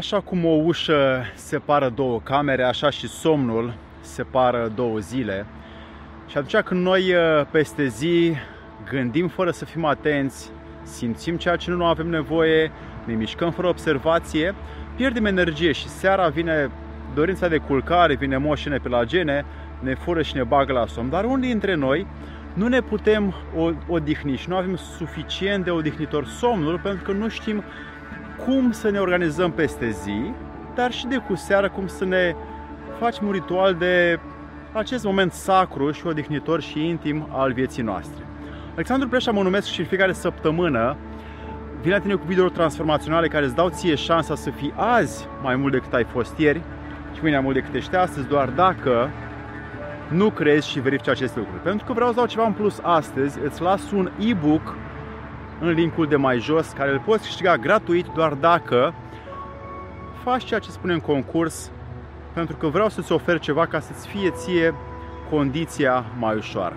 Așa cum o ușă separă două camere, așa și somnul separă două zile. Și atunci când noi uh, peste zi gândim fără să fim atenți, simțim ceea ce nu avem nevoie, ne mișcăm fără observație, pierdem energie și seara vine dorința de culcare, vine moșine pe la gene, ne fură și ne bagă la somn. Dar unii dintre noi nu ne putem odihni și nu avem suficient de odihnitor somnul pentru că nu știm cum să ne organizăm peste zi, dar și de cu seară cum să ne facem un ritual de acest moment sacru și odihnitor și intim al vieții noastre. Alexandru Preșa mă numesc și în fiecare săptămână vine la tine cu video transformaționale care îți dau ție șansa să fii azi mai mult decât ai fost ieri și mâine mai mult decât ești astăzi, doar dacă nu crezi și verifici aceste lucruri. Pentru că vreau să dau ceva în plus astăzi, îți las un e-book în linkul de mai jos care îl poți câștiga gratuit doar dacă faci ceea ce spune în concurs pentru că vreau să-ți ofer ceva ca să-ți fie ție condiția mai ușoară.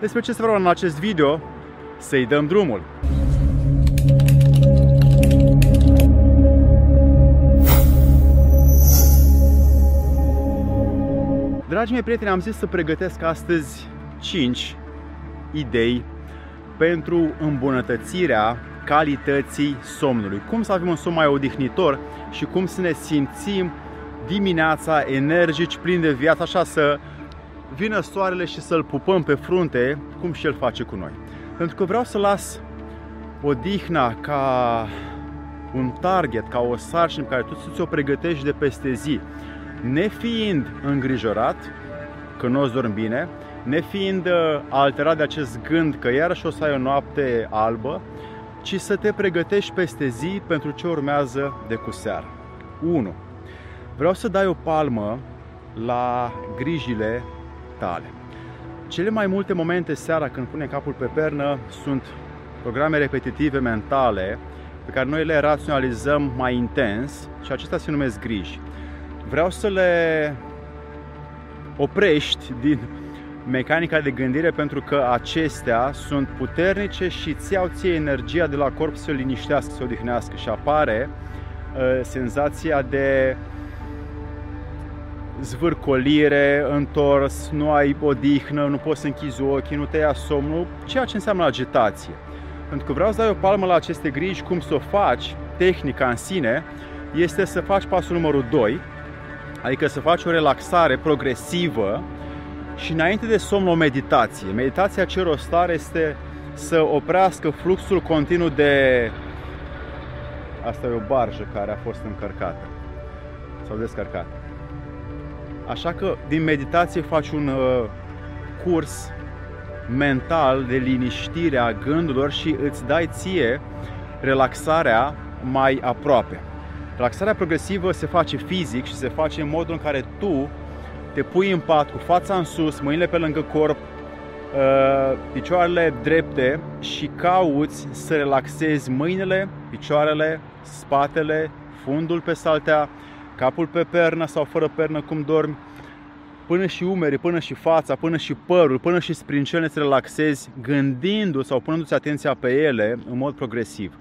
Despre ce să vreau în acest video? Să-i dăm drumul! Dragii mei prieteni, am zis să pregătesc astăzi 5 idei pentru îmbunătățirea calității somnului. Cum să avem un somn mai odihnitor și cum să ne simțim dimineața energici, plin de viață, așa să vină soarele și să-l pupăm pe frunte, cum și el face cu noi. Pentru că vreau să las odihna ca un target, ca o sarcină pe care tu să ți-o pregătești de peste zi, nefiind îngrijorat că nu o dormi bine, nefiind uh, alterat de acest gând că iarăși o să ai o noapte albă, ci să te pregătești peste zi pentru ce urmează de cu seară. 1. Vreau să dai o palmă la grijile tale. Cele mai multe momente seara când pune capul pe pernă sunt programe repetitive mentale pe care noi le raționalizăm mai intens și acestea se numesc griji. Vreau să le oprești din mecanica de gândire pentru că acestea sunt puternice și ți iau ție energia de la corp să liniștească, să odihnească și apare uh, senzația de zvârcolire, întors, nu ai odihnă, nu poți să închizi ochii, nu te ia somnul, ceea ce înseamnă agitație. Pentru că vreau să dai o palmă la aceste griji, cum să o faci, tehnica în sine, este să faci pasul numărul 2, adică să faci o relaxare progresivă și înainte de somn o meditație. Meditația ce rost are este să oprească fluxul continuu de... Asta e o barjă care a fost încărcată sau descărcată. Așa că din meditație faci un uh, curs mental de liniștire a gândurilor și îți dai ție relaxarea mai aproape. Relaxarea progresivă se face fizic și se face în modul în care tu te pui în pat cu fața în sus, mâinile pe lângă corp, uh, picioarele drepte și cauți să relaxezi mâinile, picioarele, spatele, fundul pe saltea, capul pe pernă sau fără pernă cum dormi, până și umerii, până și fața, până și părul, până și sprincelele să relaxezi gândindu sau punându-ți atenția pe ele în mod progresiv.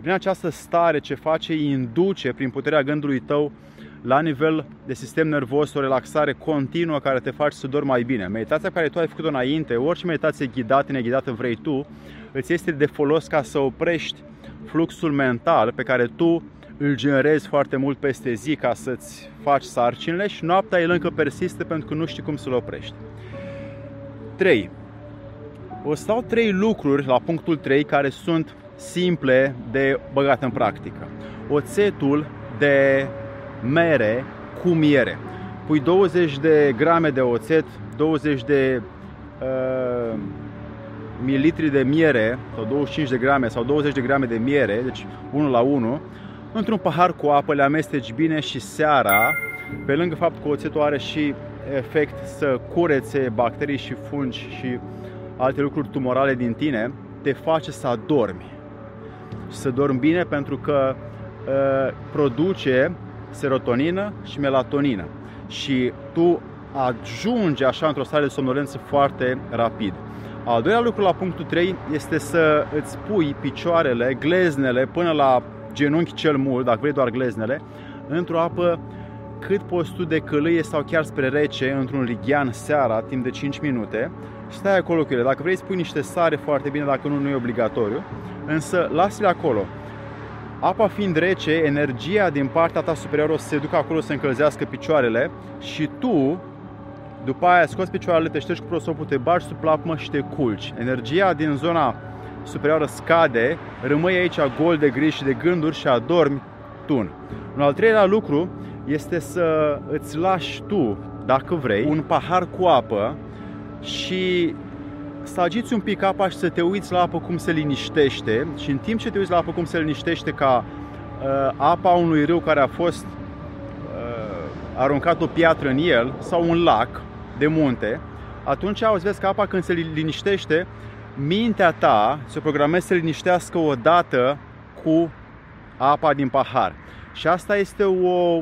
Prin această stare ce face, induce prin puterea gândului tău la nivel de sistem nervos o relaxare continuă care te face să dormi mai bine. Meditația pe care tu ai făcut-o înainte, orice meditație ghidată, neghidată vrei tu, îți este de folos ca să oprești fluxul mental pe care tu îl generezi foarte mult peste zi ca să-ți faci sarcinile și noaptea el încă persistă pentru că nu știi cum să-l oprești. 3. O să dau 3 lucruri la punctul 3 care sunt simple de băgat în practică. Oțetul de mere cu miere. Pui 20 de grame de oțet, 20 de uh, mililitri de miere sau 25 de grame sau 20 de grame de miere, deci 1 la 1, într-un pahar cu apă, le amesteci bine și seara, pe lângă faptul că oțetul are și efect să curețe bacterii și fungi și alte lucruri tumorale din tine, te face să adormi. Să dormi bine pentru că uh, produce serotonină și melatonină. Și tu ajungi așa într-o stare de somnolență foarte rapid. Al doilea lucru la punctul 3 este să îți pui picioarele, gleznele până la genunchi cel mult, dacă vrei doar gleznele, într-o apă cât poți tu de călâie sau chiar spre rece, într-un lighean seara, timp de 5 minute și stai acolo cu ele. Dacă vrei, spui niște sare foarte bine, dacă nu, nu e obligatoriu. Însă, lasă-le acolo. Apa fiind rece, energia din partea ta superioară o să se ducă acolo să încălzească picioarele și tu, după aia, scoți picioarele, te ștergi cu prosopul, te bagi sub plapmă și te culci. Energia din zona superioară scade, rămâi aici gol de griji și de gânduri și adormi tun. Un al treilea lucru este să îți lași tu, dacă vrei, un pahar cu apă și să agiți un pic apa și să te uiți la apă cum se liniștește și în timp ce te uiți la apă cum se liniștește ca uh, apa unui râu care a fost uh, aruncat o piatră în el sau un lac de munte, atunci o să vezi că apa când se liniștește, mintea ta se programează să liniștească odată cu apa din pahar. Și asta este o,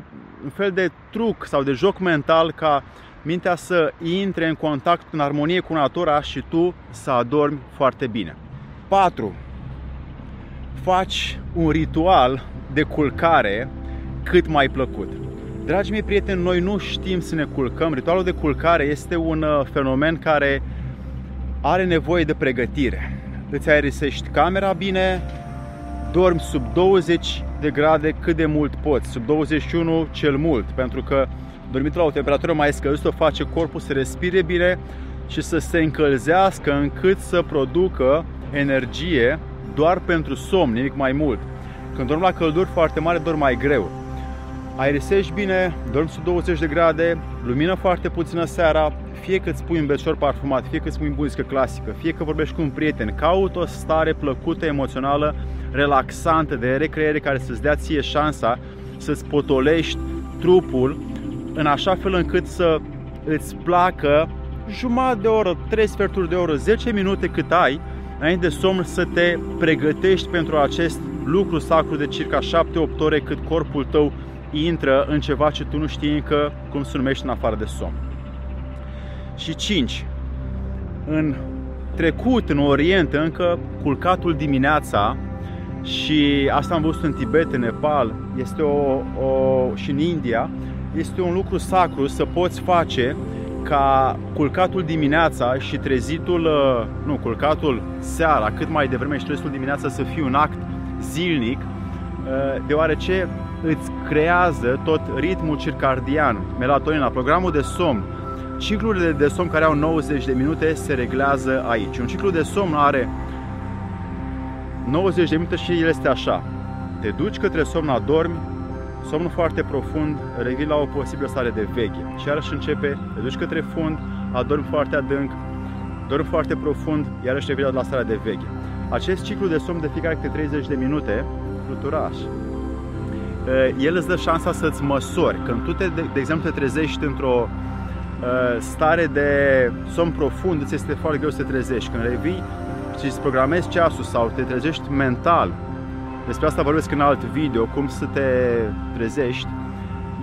un fel de truc sau de joc mental ca mintea să intre în contact, în armonie cu natura și tu să adormi foarte bine. 4. Faci un ritual de culcare cât mai plăcut. Dragii mei prieteni, noi nu știm să ne culcăm. Ritualul de culcare este un uh, fenomen care are nevoie de pregătire. Îți aerisești camera bine, dormi sub 20 de grade cât de mult poți, sub 21 cel mult, pentru că dormit la o temperatură mai scăzută face corpul să respire bine și să se încălzească încât să producă energie doar pentru somn, nimic mai mult. Când dormi la călduri foarte mare, dormi mai greu. Aerisești bine, dormi sub 20 de grade, lumină foarte puțină seara, fie că îți pui un beșor parfumat, fie că îți pui muzică clasică, fie că vorbești cu un prieten, caut o stare plăcută, emoțională, relaxantă, de recreere care să-ți dea ție șansa să-ți potolești trupul în așa fel încât să îți placă jumătate de oră, 3 sferturi de oră, 10 minute cât ai înainte de somn să te pregătești pentru acest lucru sacru de circa 7-8 ore cât corpul tău intră în ceva ce tu nu știi încă cum se numește în afară de somn. Și 5. În trecut, în Orient, încă culcatul dimineața și asta am văzut în Tibet, în Nepal, este o, o, și în India, este un lucru sacru să poți face ca culcatul dimineața și trezitul, uh, nu, culcatul seara, cât mai devreme și trezitul dimineața să fie un act zilnic, uh, deoarece îți creează tot ritmul circadian, melatonina, programul de somn. Ciclurile de somn care au 90 de minute se reglează aici. Un ciclu de somn are 90 de minute și el este așa. Te duci către somn, adormi, somnul foarte profund, revii la o posibilă stare de veche. Și iarăși începe, te duci către fund, adormi foarte adânc, dormi foarte profund, iarăși revii la starea de veche. Acest ciclu de somn de fiecare câte 30 de minute, fluturaș, el îți dă șansa să-ți măsori. Când tu, te, de, de exemplu, te trezești într-o uh, stare de somn profund, îți este foarte greu să te trezești. Când revii și îți programezi ceasul sau te trezești mental, despre asta vorbesc în alt video, cum să te trezești.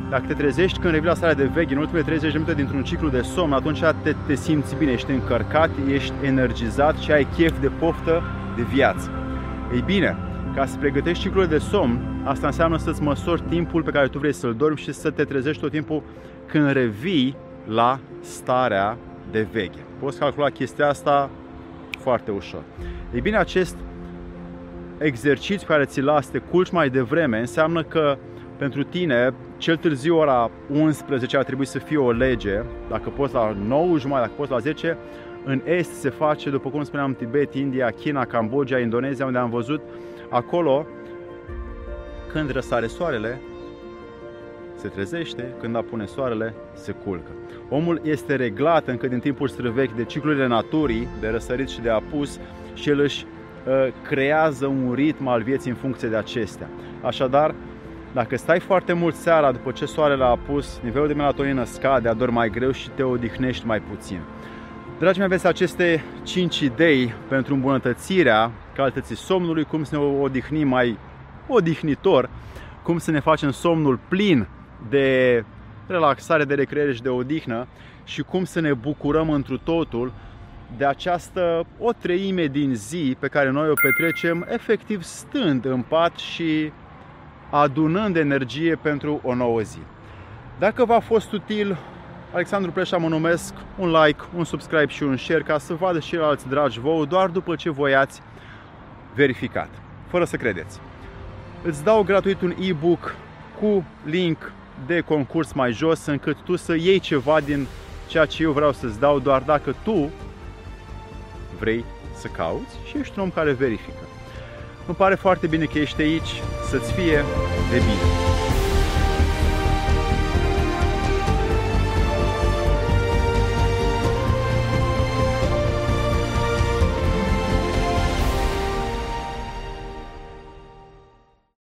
Dacă te trezești când revii la starea de veche, în ultimele 30 de minute dintr-un ciclu de somn, atunci te, te simți bine, ești încărcat, ești energizat și ai chef de poftă de viață. Ei bine, ca să pregătești ciclul de somn, asta înseamnă să-ți măsori timpul pe care tu vrei să-l dormi și să te trezești tot timpul când revii la starea de veche. Poți calcula chestia asta foarte ușor. Ei bine, acest exercițiu care ți-l las, te culci mai devreme, înseamnă că pentru tine, cel târziu ora 11 ar trebui să fie o lege, dacă poți la 9 jumătate, dacă poți la 10, în Est se face, după cum spuneam, Tibet, India, China, Cambodgia, Indonezia, unde am văzut, acolo, când răsare soarele, se trezește, când apune soarele, se culcă. Omul este reglat încă din timpul străvechi de ciclurile naturii, de răsărit și de apus și el își Uh, creează un ritm al vieții în funcție de acestea. Așadar, dacă stai foarte mult seara după ce soarele a apus, nivelul de melatonină scade, adormi mai greu și te odihnești mai puțin. Dragii mei, aveți aceste 5 idei pentru îmbunătățirea calității somnului, cum să ne odihnim mai odihnitor, cum să ne facem somnul plin de relaxare, de recreere și de odihnă și cum să ne bucurăm întru totul de această o treime din zi pe care noi o petrecem efectiv stând în pat și adunând energie pentru o nouă zi. Dacă v-a fost util, Alexandru Pleșa mă numesc, un like, un subscribe și un share ca să vadă și alți dragi vouă doar după ce voiați verificat, fără să credeți. Îți dau gratuit un e-book cu link de concurs mai jos încât tu să iei ceva din ceea ce eu vreau să-ți dau doar dacă tu vrei să cauți și ești un om care verifică. Îmi pare foarte bine că ești aici, să-ți fie de bine!